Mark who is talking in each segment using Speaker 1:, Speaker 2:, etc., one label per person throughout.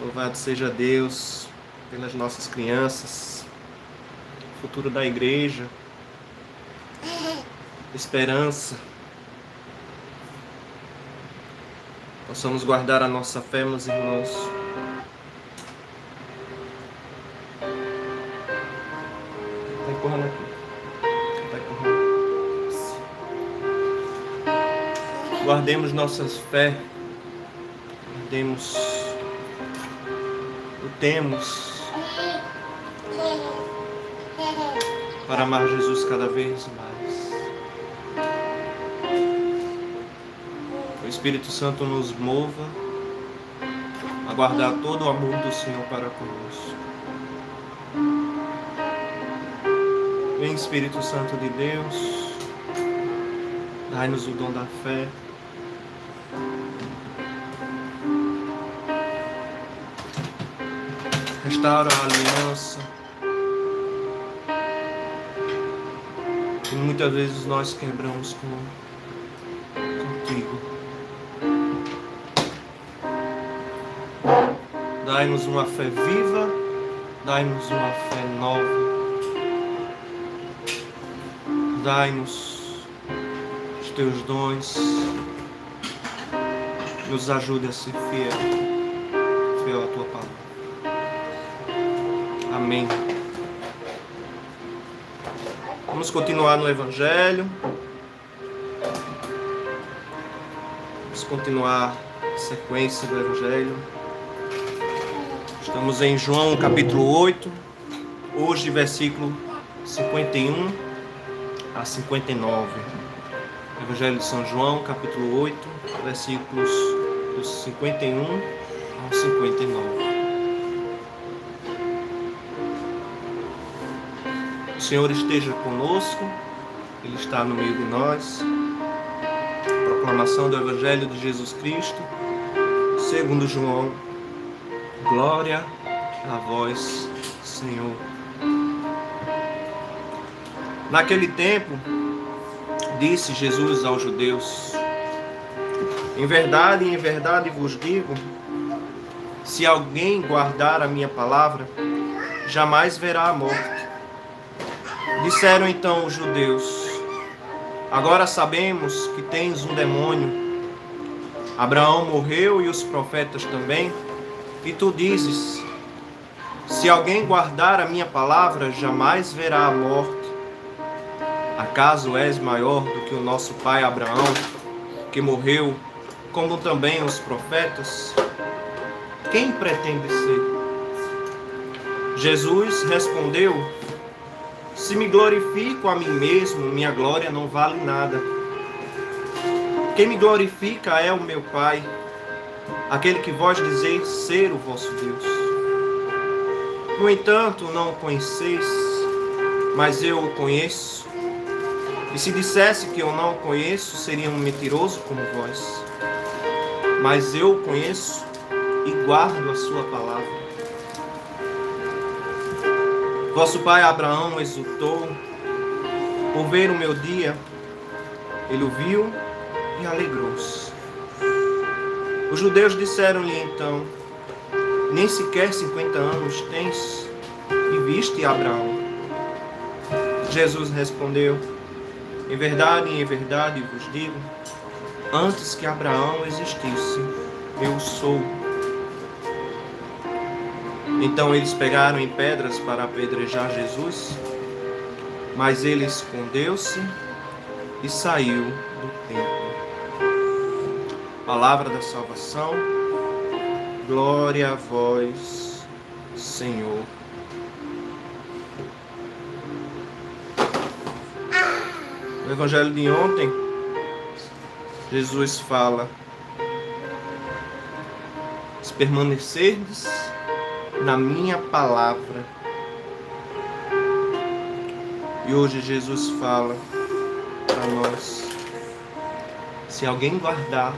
Speaker 1: Louvado seja Deus pelas nossas crianças, futuro da igreja, esperança. Possamos guardar a nossa fé, meus irmãos. Está empurrando aqui. Está empurrando. Guardemos nossas fé. Guardemos temos para amar Jesus cada vez mais. O Espírito Santo nos mova a guardar todo o amor do Senhor para conosco. Vem Espírito Santo de Deus, dai-nos o dom da fé. Restaura a aliança. Que muitas vezes nós quebramos com, contigo. Dai-nos uma fé viva, dai-nos uma fé nova. Dai-nos os teus dons. Nos ajude a ser fiel, fiel à tua palavra. Amém. Vamos continuar no Evangelho. Vamos continuar a sequência do Evangelho. Estamos em João capítulo 8, hoje versículo 51 a 59. Evangelho de São João, capítulo 8, versículos dos 51 ao 59. Senhor esteja conosco, Ele está no meio de nós. Proclamação do Evangelho de Jesus Cristo, segundo João. Glória a vós, Senhor. Naquele tempo, disse Jesus aos judeus: Em verdade, em verdade vos digo, se alguém guardar a minha palavra, jamais verá a morte. Disseram então os judeus: Agora sabemos que tens um demônio. Abraão morreu e os profetas também, e tu dizes: Se alguém guardar a minha palavra, jamais verá a morte. Acaso és maior do que o nosso pai Abraão, que morreu, como também os profetas? Quem pretende ser? Jesus respondeu: Se me glorifico a mim mesmo, minha glória não vale nada. Quem me glorifica é o meu Pai, aquele que vós dizeis ser o vosso Deus. No entanto, não o conheceis, mas eu o conheço. E se dissesse que eu não o conheço, seria um mentiroso como vós. Mas eu o conheço e guardo a sua palavra. Vosso pai Abraão exultou por ver o meu dia, ele o viu e alegrou-se. Os judeus disseram-lhe então: Nem sequer cinquenta anos tens e viste Abraão. Jesus respondeu: Em verdade, em verdade vos digo, antes que Abraão existisse, eu sou. Então eles pegaram em pedras para apedrejar Jesus, mas ele escondeu-se e saiu do templo. Palavra da salvação, glória a vós, Senhor. No Evangelho de ontem, Jesus fala: se permanecerdes na minha palavra. E hoje Jesus fala para nós: se alguém guardar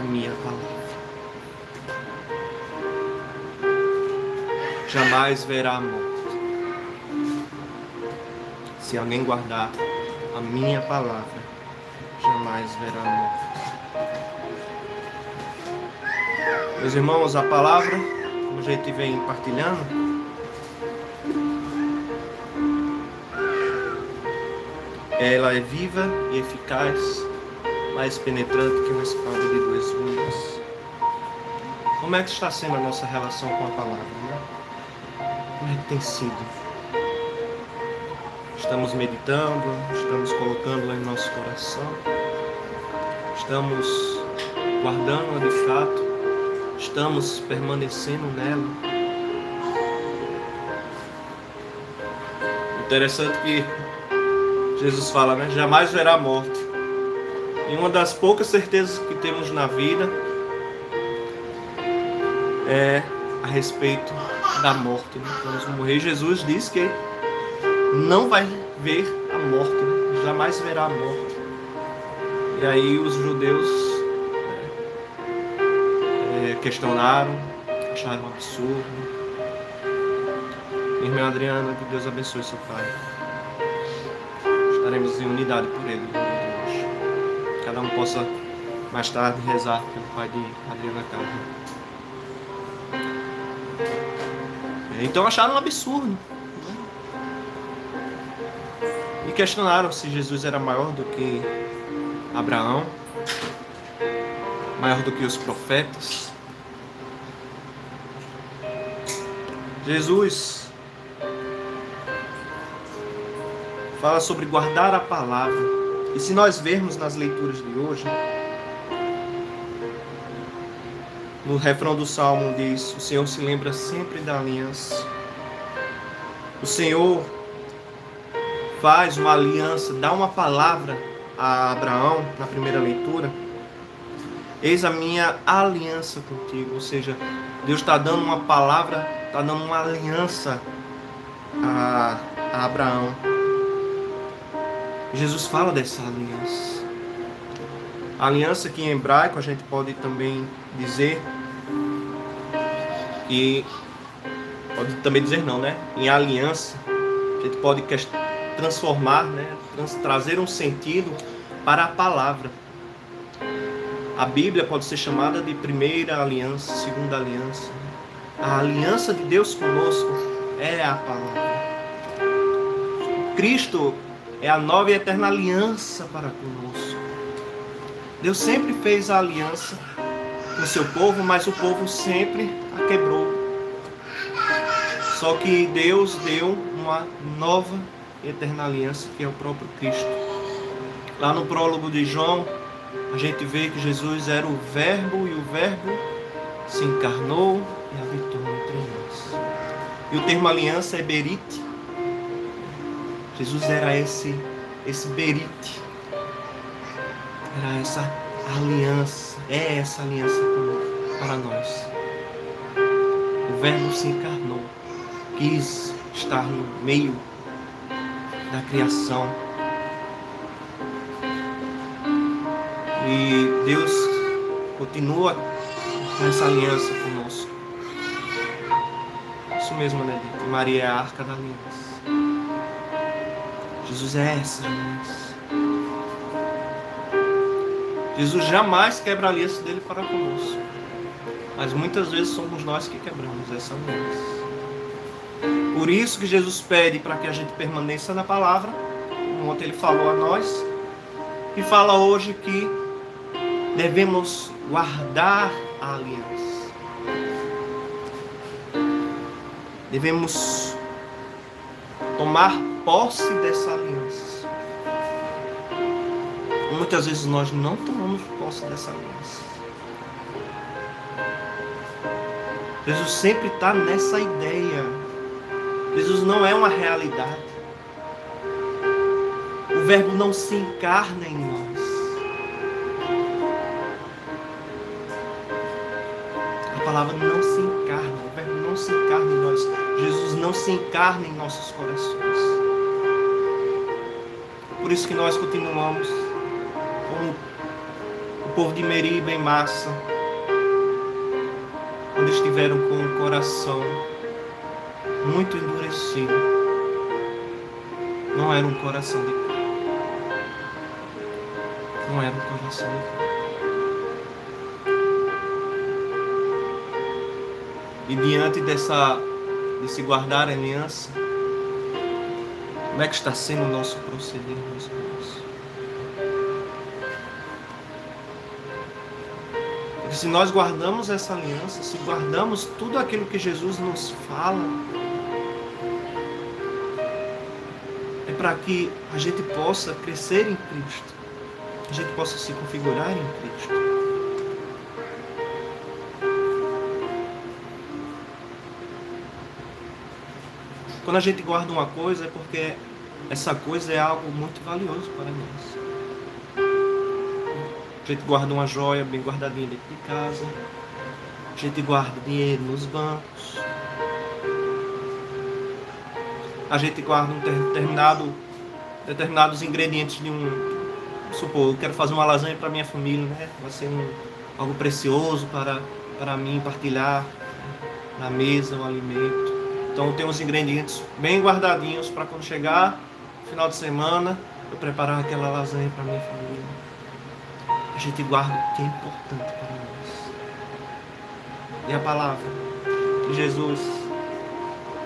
Speaker 1: a minha palavra, jamais verá a morte. Se alguém guardar a minha palavra, jamais verá a morte. Meus irmãos, a palavra, como a gente vem partilhando, ela é viva e eficaz, mais penetrante que uma espada de dois gumes. Como é que está sendo a nossa relação com a palavra? Né? Como é que tem sido? Estamos meditando, estamos colocando-la em nosso coração, estamos guardando-a de fato estamos permanecendo nela. Interessante que Jesus fala, né? Jamais verá morte. E uma das poucas certezas que temos na vida é a respeito da morte. Né? Vamos morrer. Jesus diz que não vai ver a morte, né? jamais verá a morte. E aí os judeus questionaram, acharam um absurdo. Irmã Adriana, que Deus abençoe seu pai. Estaremos em unidade por ele hoje. Cada um possa mais tarde rezar pelo pai de Adriana Carla. Então acharam um absurdo. Né? E questionaram se Jesus era maior do que Abraão, maior do que os profetas. Jesus fala sobre guardar a palavra. E se nós vermos nas leituras de hoje, no refrão do salmo diz: O Senhor se lembra sempre da aliança. O Senhor faz uma aliança, dá uma palavra a Abraão na primeira leitura. Eis a minha aliança contigo. Ou seja, Deus está dando uma palavra está dando uma aliança a, a Abraão. Jesus fala dessa aliança. A aliança que em hebraico a gente pode também dizer e pode também dizer não, né? Em aliança a gente pode transformar, né? Trans, trazer um sentido para a palavra. A Bíblia pode ser chamada de primeira aliança, segunda aliança. A aliança de Deus conosco é a palavra. Cristo é a nova e eterna aliança para conosco. Deus sempre fez a aliança com seu povo, mas o povo sempre a quebrou. Só que Deus deu uma nova e eterna aliança, que é o próprio Cristo. Lá no prólogo de João, a gente vê que Jesus era o Verbo e o Verbo se encarnou e habitou entre nós. E o termo aliança é berite. Jesus era esse, esse berite. Era essa aliança, é essa aliança para nós. O Verbo se encarnou, quis estar no meio da criação. E Deus continua nessa aliança conosco. Isso mesmo, né? Que Maria é a arca da aliança. Jesus é essa aliança. Jesus jamais quebra a aliança dele para conosco. Mas muitas vezes somos nós que quebramos essa aliança. Por isso que Jesus pede para que a gente permaneça na palavra, ontem ele falou a nós, e fala hoje que devemos guardar a aliança. Devemos tomar posse dessa aliança. Muitas vezes nós não tomamos posse dessa aliança. Jesus sempre está nessa ideia. Jesus não é uma realidade. O Verbo não se encarna em nós. palavra não não se encarna em nossos corações. Por isso que nós continuamos como o povo de Meriba em massa, quando estiveram com o coração muito endurecido. Não era um coração de carne. Não era um coração de carne. E diante dessa, desse guardar a aliança, como é que está sendo o nosso proceder, meus irmãos? Porque se nós guardamos essa aliança, se guardamos tudo aquilo que Jesus nos fala, é para que a gente possa crescer em Cristo, a gente possa se configurar em Cristo. Quando a gente guarda uma coisa é porque essa coisa é algo muito valioso para nós. A gente guarda uma joia bem guardadinha dentro de casa. A gente guarda dinheiro nos bancos. A gente guarda um determinado, determinados ingredientes de um. Supor, eu quero fazer uma lasanha para minha família, né? Vai ser um, algo precioso para, para mim partilhar na mesa, o alimento. Então tem os ingredientes bem guardadinhos para quando chegar final de semana eu preparar aquela lasanha para minha família. A gente guarda o que é importante para nós. E a palavra de Jesus.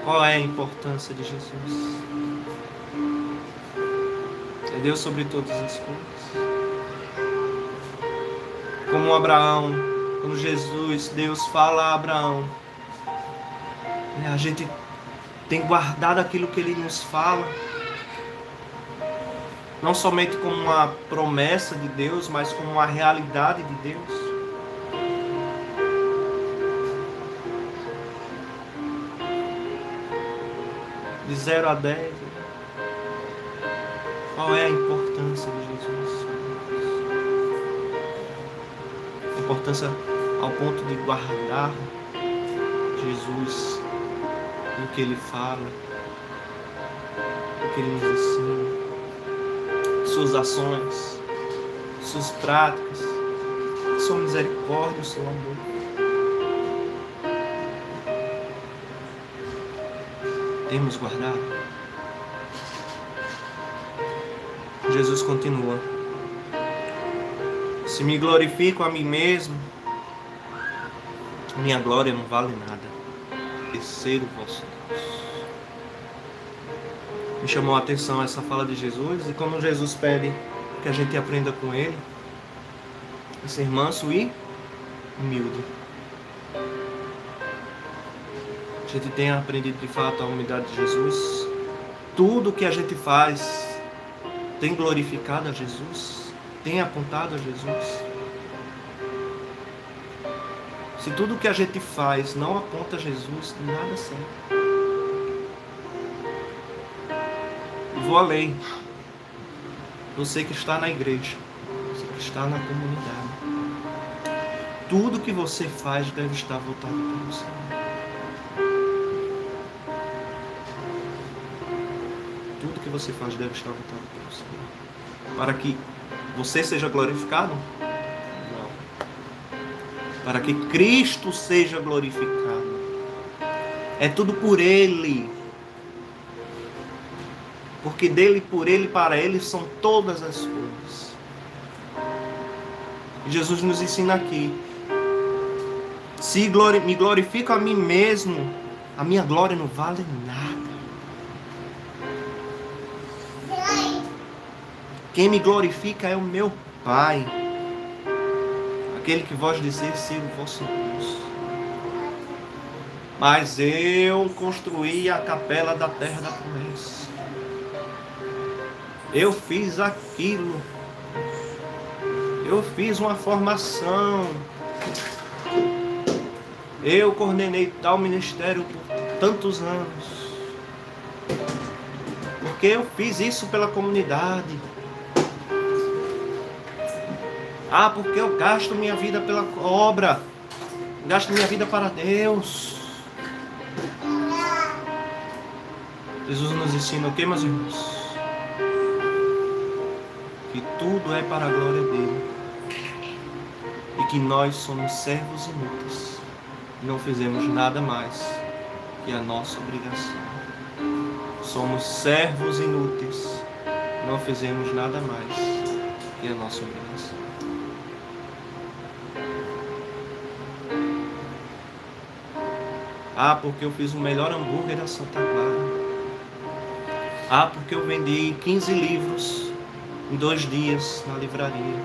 Speaker 1: Qual é a importância de Jesus? É Deus sobre todas as coisas. Como Abraão, quando Jesus, Deus fala a Abraão, a gente tem guardado aquilo que ele nos fala, não somente como uma promessa de Deus, mas como uma realidade de Deus. De 0 a 10, qual é a importância de Jesus? A importância ao ponto de guardar Jesus que ele fala, no que ele nos ensina, suas ações, suas práticas, sua misericórdia, seu amor. Temos guardado. Jesus continua. Se me glorifico a mim mesmo, minha glória não vale nada ser o vosso Deus. Me chamou a atenção essa fala de Jesus e como Jesus pede que a gente aprenda com ele a ser manso e humilde. A gente tem aprendido de fato a humildade de Jesus. Tudo que a gente faz tem glorificado a Jesus, tem apontado a Jesus. Se tudo que a gente faz não aponta Jesus, nada serve. Vou além. Você que está na igreja, você que está na comunidade, tudo que você faz deve estar voltado para Senhor. Tudo que você faz deve estar voltado para Senhor. Para que você seja glorificado para que Cristo seja glorificado. É tudo por Ele. Porque dele, por Ele, para Ele são todas as coisas. E Jesus nos ensina aqui. Se glori me glorifico a mim mesmo, a minha glória não vale nada. Quem me glorifica é o meu Pai aquele que vós dizer ser o vosso Deus. Mas eu construí a capela da terra da promessa. Eu fiz aquilo. Eu fiz uma formação. Eu coordenei tal ministério por tantos anos. Porque eu fiz isso pela comunidade. Ah, porque eu gasto minha vida pela obra. Gasto minha vida para Deus. Jesus nos ensina o que, meus irmãos? Que tudo é para a glória dele. E que nós somos servos inúteis. Não fizemos nada mais que a nossa obrigação. Somos servos inúteis. Não fizemos nada mais que a nossa obrigação. Ah, porque eu fiz o melhor hambúrguer da Santa Clara. Ah, porque eu vendi 15 livros em dois dias na livraria.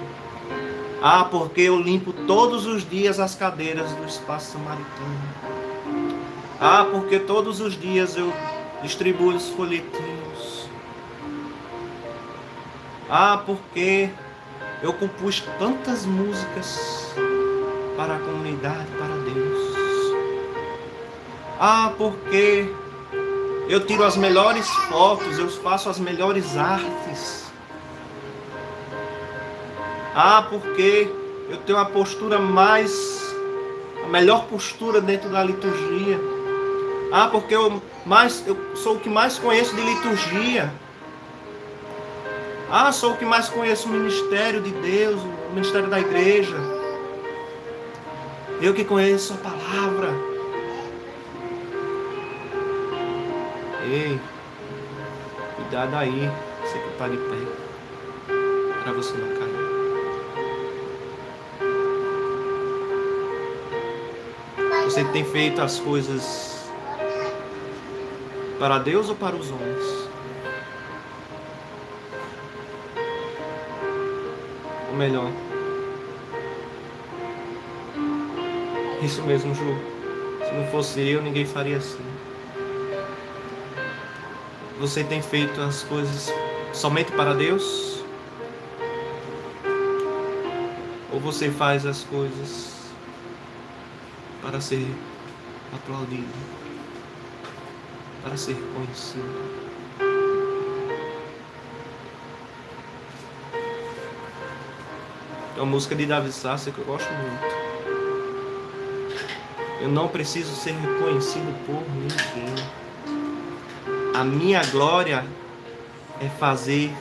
Speaker 1: Ah, porque eu limpo todos os dias as cadeiras do espaço samaritano. Ah, porque todos os dias eu distribuo os folhetinhos. Ah, porque eu compus tantas músicas para a comunidade. Ah, porque eu tiro as melhores fotos, eu faço as melhores artes. Ah, porque eu tenho a postura mais, a melhor postura dentro da liturgia. Ah, porque eu mais, eu sou o que mais conheço de liturgia. Ah, sou o que mais conheço o ministério de Deus, o ministério da igreja. Eu que conheço a palavra. Ei, cuidado aí, você que está de pé, para você não cair. Você tem feito as coisas para Deus ou para os homens? Ou melhor, isso mesmo, Ju. Se não fosse eu, ninguém faria assim. Você tem feito as coisas somente para Deus? Ou você faz as coisas para ser aplaudido, para ser conhecido? É uma música de Davi Sasser que eu gosto muito. Eu não preciso ser reconhecido por ninguém. A minha glória é fazer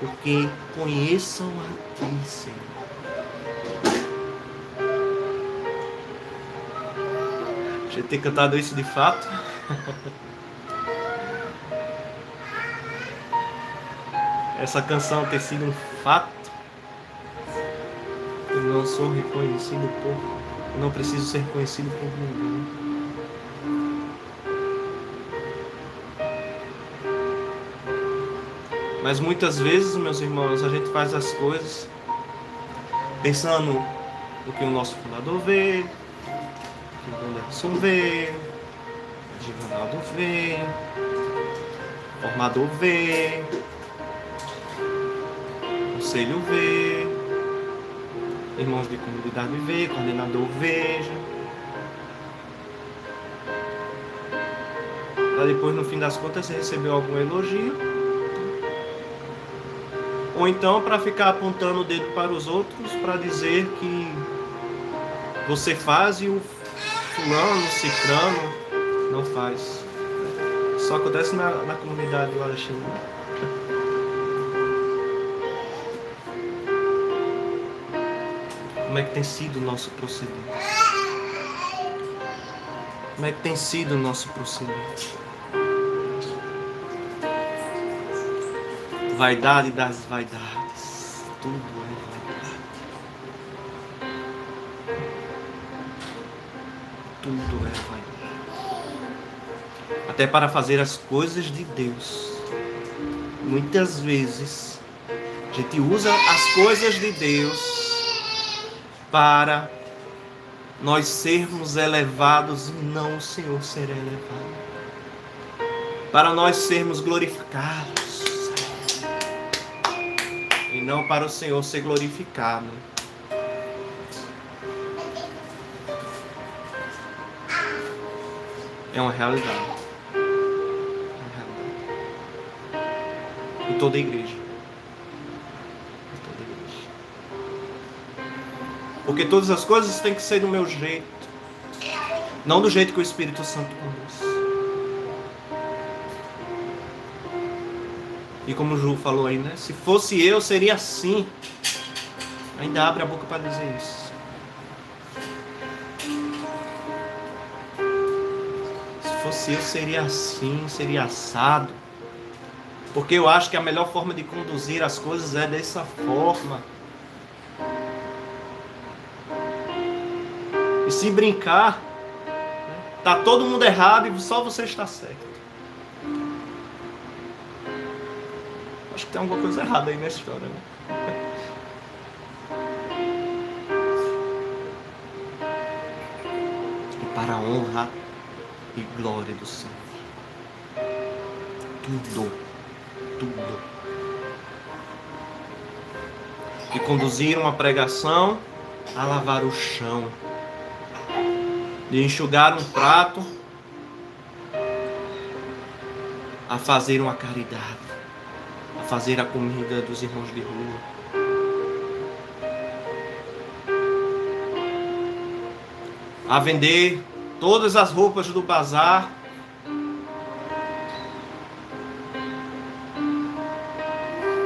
Speaker 1: com que conheçam a Ti, Senhor. Já ter cantado isso de fato. Essa canção ter sido um fato. Eu não sou reconhecido por. Eu não preciso ser reconhecido por ninguém. Mas muitas vezes, meus irmãos, a gente faz as coisas pensando no que o nosso fundador vê, que o Anderson vê, o Givanaldo vê, o formador vê, o conselho vê, irmãos de comunidade vê, coordenador veja. Para depois, no fim das contas, você recebeu algum elogio ou então para ficar apontando o dedo para os outros para dizer que você faz e o fulano, cicrano não faz. Só acontece na, na comunidade do Alexandre. Como é que tem sido o nosso proceder? Como é que tem sido o nosso proceder? Vaidade das vaidades. Tudo é vaidade. Tudo é vaidade. Até para fazer as coisas de Deus. Muitas vezes a gente usa as coisas de Deus para nós sermos elevados e não o Senhor ser elevado. Para nós sermos glorificados não para o Senhor ser glorificado. É uma realidade. É uma realidade. Em toda a igreja. Em toda a igreja. Porque todas as coisas têm que ser do meu jeito. Não do jeito que o Espírito Santo conduz. E como o Ju falou aí, né? Se fosse eu, seria assim. Ainda abre a boca para dizer isso. Se fosse eu, seria assim, seria assado. Porque eu acho que a melhor forma de conduzir as coisas é dessa forma. E se brincar? Tá todo mundo errado e só você está certo. Acho que tem alguma coisa errada aí na história. Né? E para a honra e glória do Senhor. Tudo, tudo. E conduziram a pregação a lavar o chão, de enxugar um prato, a fazer uma caridade fazer a comida dos irmãos de rua. A vender todas as roupas do bazar.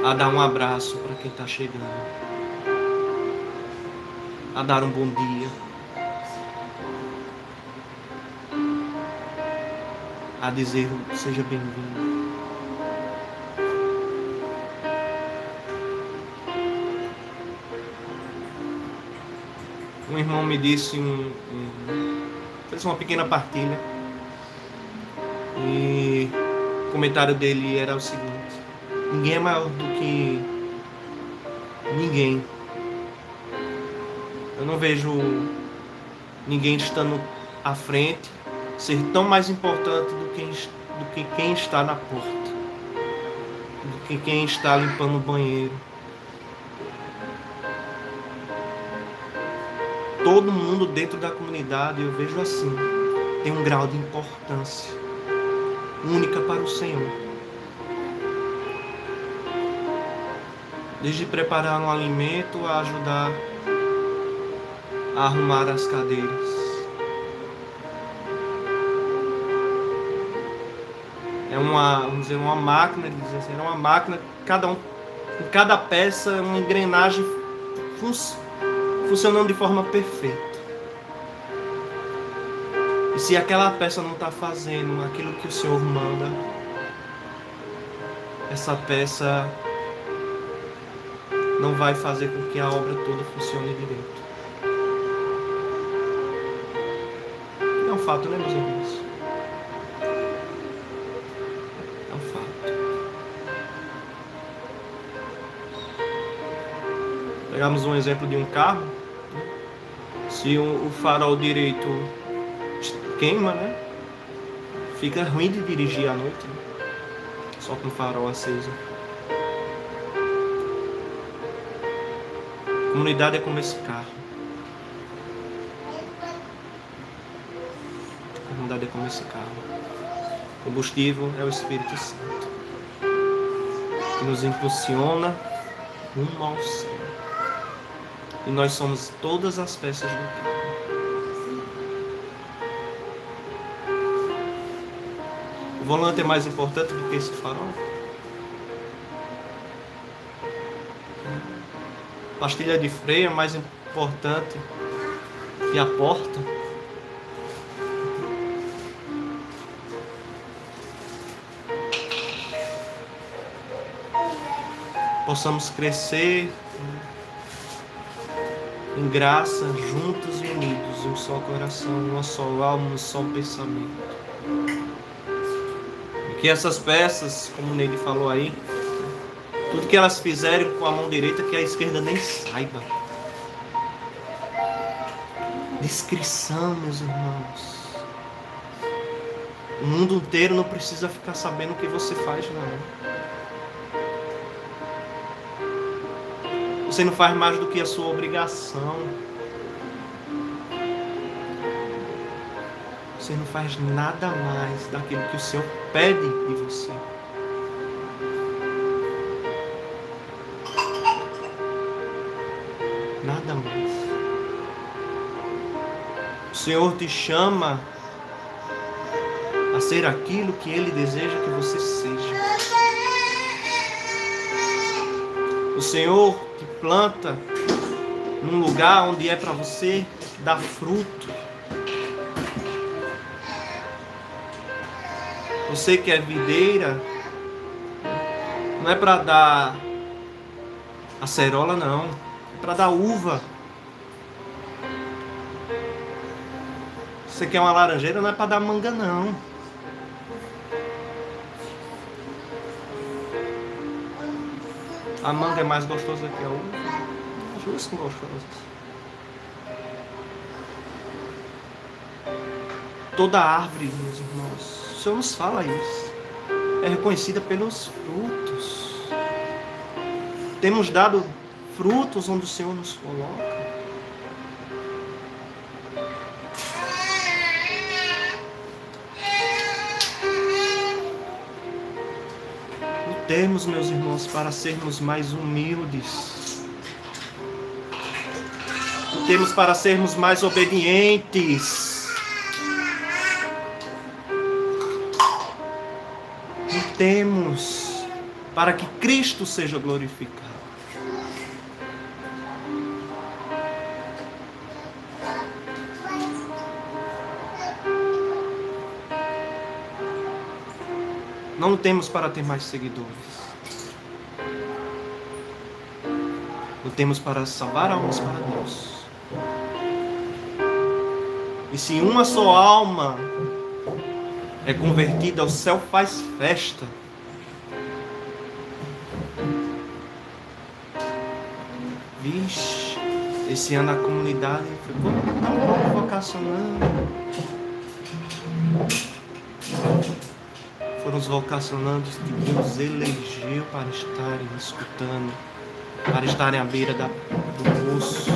Speaker 1: A dar um abraço para quem está chegando. A dar um bom dia. A dizer seja bem-vindo. Um irmão me disse, um, um, fez uma pequena partilha. E o comentário dele era o seguinte: ninguém é maior do que ninguém. Eu não vejo ninguém estando à frente ser tão mais importante do que, do que quem está na porta, do que quem está limpando o banheiro todo mundo dentro da comunidade, eu vejo assim, tem um grau de importância única para o Senhor. Desde preparar um alimento a ajudar a arrumar as cadeiras. É uma, vamos dizer, uma máquina, ele diz assim, é uma máquina, cada um, cada peça é uma engrenagem funciona funcionando de forma perfeita. E se aquela peça não está fazendo aquilo que o Senhor manda, essa peça não vai fazer com que a obra toda funcione direito. É um fato, né, meus irmãos? É um fato. Pegamos um exemplo de um carro. Se o, o farol direito queima, né? Fica ruim de dirigir à noite, né? só com o farol aceso. Comunidade é como esse carro. Comunidade é como esse carro. Combustível é o Espírito Santo que nos impulsiona rumo ao céu. E nós somos todas as peças do carro. O volante é mais importante do que esse farol? pastilha de freio é mais importante que a porta? Possamos crescer em graça, juntos e unidos, um só coração, uma só alma, um só pensamento. E que essas peças, como o Neide falou aí, tudo que elas fizerem com a mão direita, que a esquerda nem saiba. Descrição, meus irmãos. O mundo inteiro não precisa ficar sabendo o que você faz, não. Você não faz mais do que a sua obrigação. Você não faz nada mais daquilo que o Senhor pede de você. Nada mais. O Senhor te chama a ser aquilo que Ele deseja que você seja. O Senhor planta num lugar onde é para você dar fruto. Você que é videira, não é para dar acerola não, é para dar uva. Você quer uma laranjeira, não é para dar manga, não. A manga é mais gostosa que a uva. As duas são gostosas. Toda árvore, meus irmãos, o Senhor nos fala isso, é reconhecida pelos frutos. Temos dado frutos onde o Senhor nos coloca. Lutemos, meus irmãos, para sermos mais humildes. Lutemos para sermos mais obedientes. Lutemos para que Cristo seja glorificado. Não temos para ter mais seguidores. Lutemos para salvar almas para Deus. E se uma só alma é convertida, o céu faz festa. Vixe, esse ano a comunidade ficou tão vocacionando foram os vocacionandos que Deus elegeu para estarem escutando, para estarem à beira da, do poço.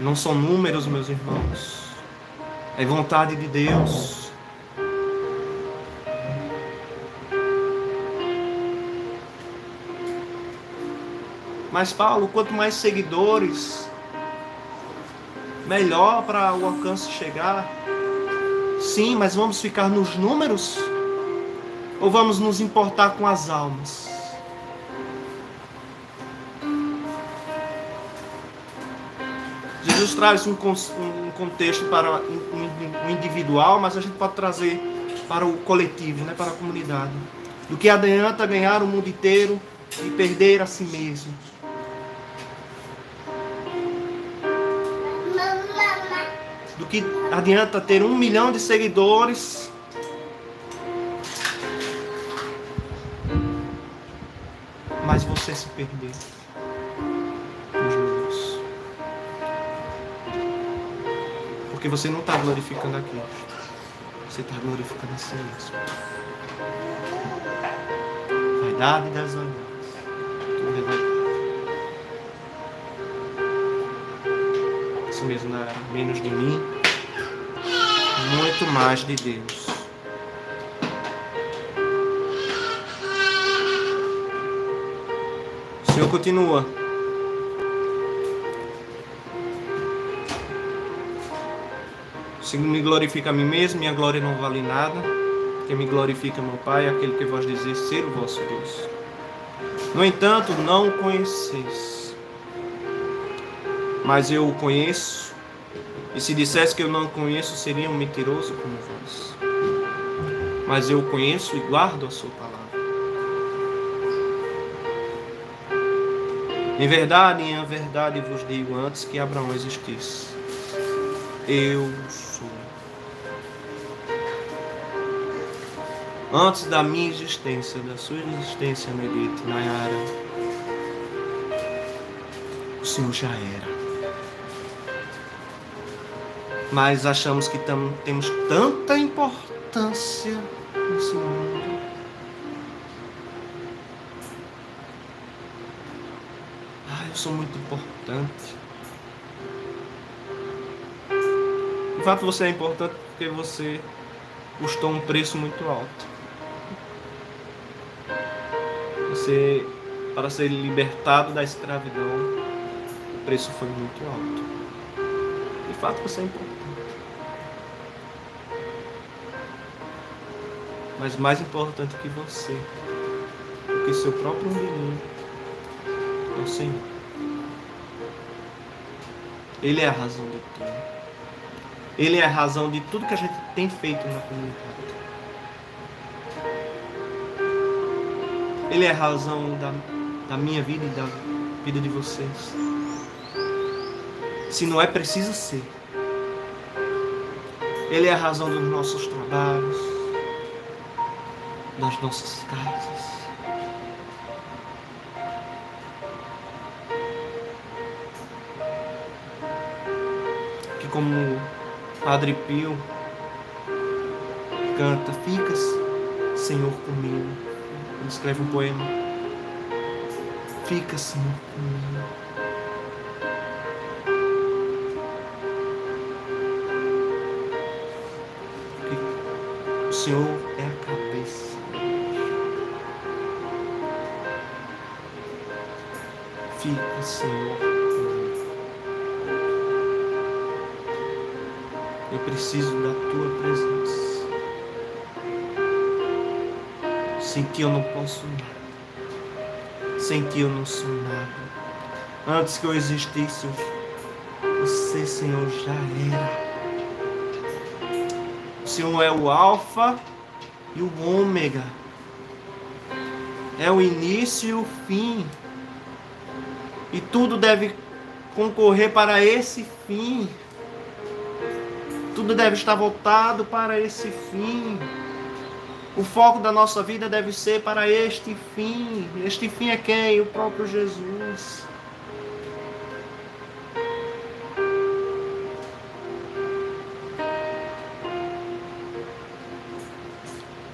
Speaker 1: Não são números, meus irmãos. É vontade de Deus. Mas Paulo, quanto mais seguidores, melhor para o alcance chegar. Sim, mas vamos ficar nos números? Ou vamos nos importar com as almas? Jesus traz um, um contexto para o individual, mas a gente pode trazer para o coletivo, né, para a comunidade. Do que adianta ganhar o mundo inteiro e perder a si mesmo. Que adianta ter um milhão de seguidores. Mas você se nos números. Porque você não está glorificando a Cristo. Você está glorificando a si mesmo. Vaidade das vaidades. Tudo é vaidade. Mesmo, não menos de mim muito mais de Deus. O Senhor continua. Se me glorifica a mim mesmo, minha glória não vale nada. Quem me glorifica, meu Pai, é aquele que vos dizer ser o vosso Deus. No entanto, não o conheceis. Mas eu o conheço e se dissesse que eu não conheço, seria um mentiroso como vós. Mas eu conheço e guardo a sua palavra. Em verdade, em verdade vos digo antes que Abraão existisse. Eu sou. Antes da minha existência, da sua existência, Medite, Nayara, o Senhor já era mas achamos que tam, temos tanta importância nesse mundo. Ah, eu sou muito importante. De fato, você é importante porque você custou um preço muito alto. Você, para ser libertado da escravidão, o preço foi muito alto. De fato, você é importante. Mas mais importante que você, do que seu próprio umbigo, é o Senhor. Ele é a razão de tudo. Ele é a razão de tudo que a gente tem feito na comunidade. Ele é a razão da da minha vida e da vida de vocês. Se não é preciso ser. Ele é a razão dos nossos trabalhos, das nossas casas. Que como Padre Pio canta, ficas, Senhor, comigo. Ele escreve um poema. Fica, Senhor, comigo. o Senhor Fica, Senhor. Eu preciso da tua presença. Sem ti eu não posso nada. Sem ti eu não sou nada. Antes que eu existisse, você, Senhor, já era. O Senhor é o Alfa e o Ômega. É o início e o fim. E tudo deve concorrer para esse fim. Tudo deve estar voltado para esse fim. O foco da nossa vida deve ser para este fim. Este fim é quem? O próprio Jesus.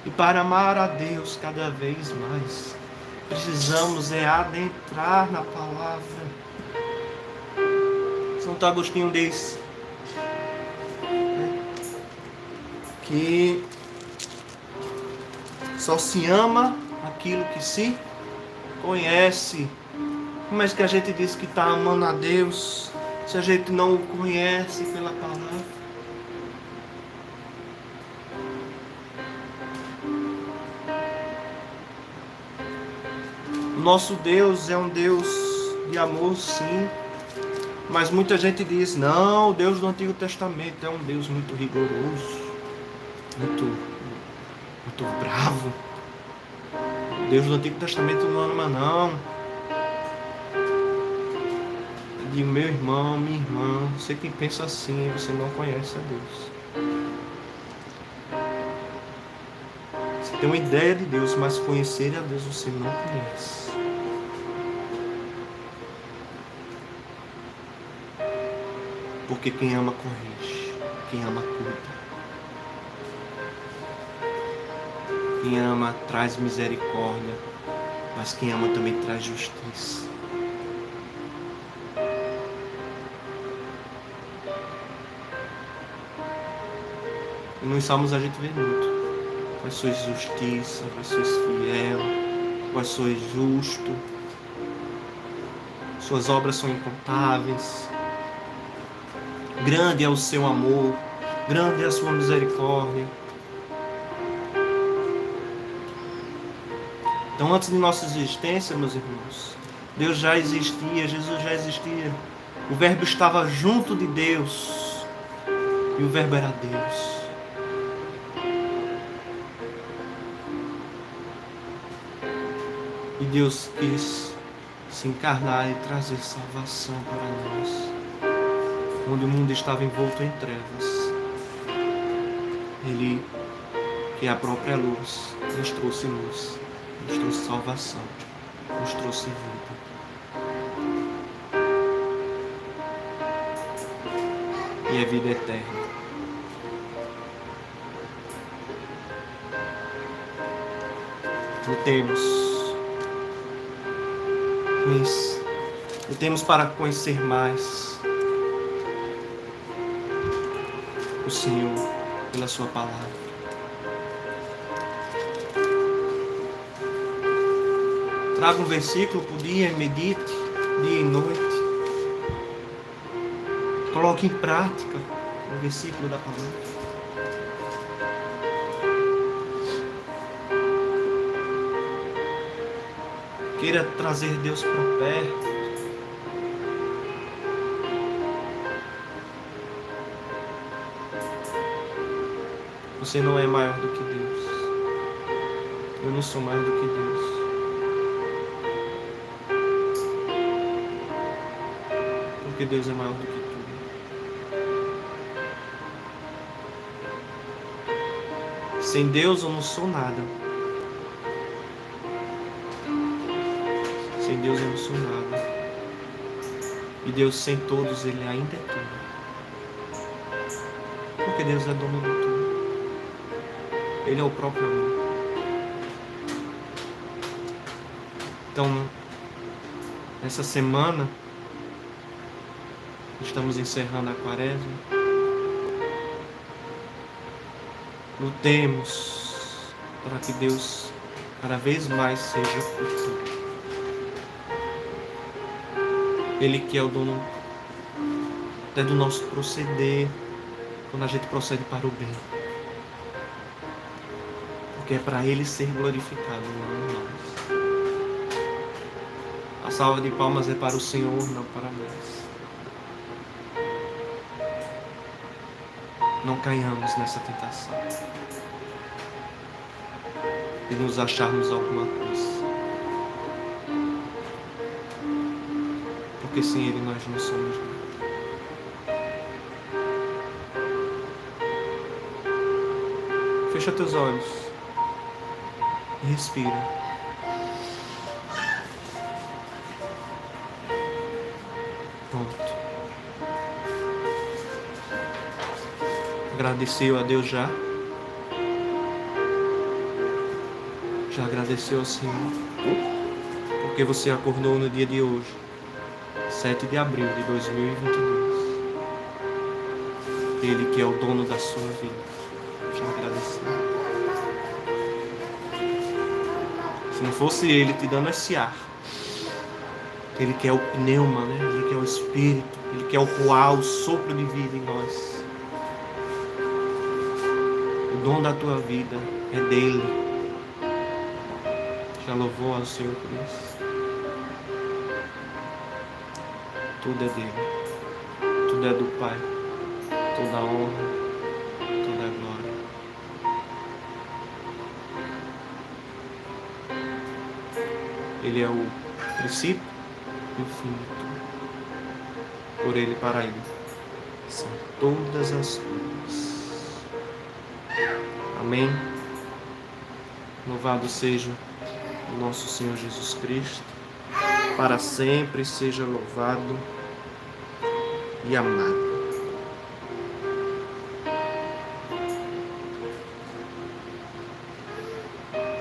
Speaker 1: E para amar a Deus cada vez mais, precisamos é adentrar na palavra. Santo Agostinho diz que só se ama aquilo que se conhece. Como é que a gente diz que está amando a Deus se a gente não o conhece pela palavra? Nosso Deus é um Deus de amor, sim. Mas muita gente diz: não, o Deus do Antigo Testamento é um Deus muito rigoroso muito, muito bravo. Deus do Antigo Testamento não ama não. De meu irmão, minha irmã, você que pensa assim, você não conhece a Deus. Você tem uma ideia de Deus, mas conhecer a Deus você não conhece. Porque quem ama corrige, quem ama cuida. Quem ama traz misericórdia, mas quem ama também traz justiça. E nos salmos a gente vê muito. Vós sois justiça, vós sois fiel, vós sois justo. Suas obras são incontáveis. Grande é o seu amor, grande é a sua misericórdia. Então, antes de nossa existência, meus irmãos, Deus já existia, Jesus já existia. O Verbo estava junto de Deus e o Verbo era Deus. E Deus quis se encarnar e trazer salvação para nós, onde o mundo estava envolto em trevas. Ele, que é a própria luz, nos trouxe luz nos trouxe salvação, nos trouxe vida. E a vida eterna. Lutemos. Lutemos para conhecer mais Senhor pela Sua palavra. Traga um versículo por dia, medite dia e noite. Coloque em prática o versículo da palavra. Queira trazer Deus para perto. Você não é maior do que Deus. Eu não sou mais do que Deus. Porque Deus é maior do que tudo. Sem Deus eu não sou nada. Sem Deus eu não sou nada. E Deus sem todos, Ele ainda é tudo. Porque Deus é dono do tudo. Ele é o próprio amor. Então, nessa semana, estamos encerrando a quaresma. Lutemos para que Deus cada vez mais seja culto. Ele que é o dono até do nosso proceder, quando a gente procede para o bem. Porque é para Ele ser glorificado, não nós. A salva de palmas é para o Senhor, não para nós. não caiamos nessa tentação de nos acharmos alguma coisa. Porque sem Ele nós não somos nada. Fecha teus olhos respira. Agradeceu a Deus já? Já agradeceu ao Senhor? Porque você acordou no dia de hoje, 7 de abril de 2022. Ele que é o dono da sua vida. Se não fosse Ele te dando esse ar, Ele quer o pneuma, né? Ele quer o espírito, Ele quer o coar, o sopro de vida em nós dom da tua vida é dele. Já louvou ao Senhor por isso? Tudo é dele. Tudo é do Pai. Toda a honra, Ele é o princípio e o fim de tudo. Por ele para ele são todas as coisas. Amém. Louvado seja o nosso Senhor Jesus Cristo, para sempre seja louvado e amado.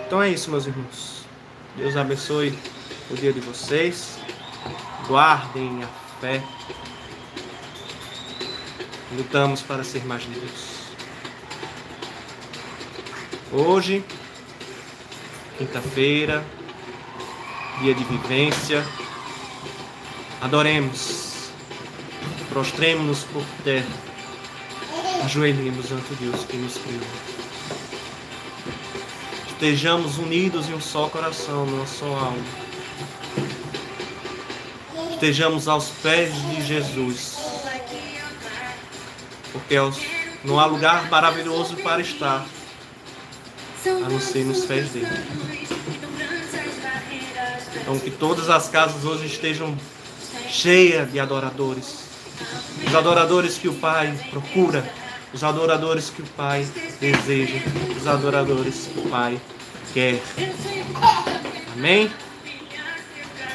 Speaker 1: Então é isso, meus irmãos. Deus abençoe o dia de vocês. Guardem a fé. Lutamos para ser mais Deus. Hoje, quinta-feira, dia de vivência, adoremos, prostremos-nos por terra, ajoelhemos ante Deus que nos criou. Estejamos unidos em um só coração, numa só alma. Estejamos aos pés de Jesus, porque não há lugar maravilhoso para estar a não ser nos pés dele. Então que todas as casas hoje estejam cheias de adoradores. Os adoradores que o Pai procura, os adoradores que o Pai deseja, os adoradores que o Pai quer. Amém?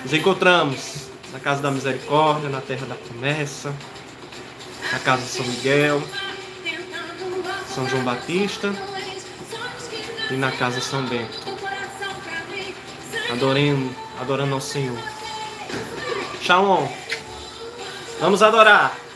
Speaker 1: Nos encontramos na Casa da Misericórdia, na Terra da Promessa, na Casa de São Miguel, São João Batista e na casa São Bento. Adorando, adorando ao Senhor. Shalom. Vamos adorar.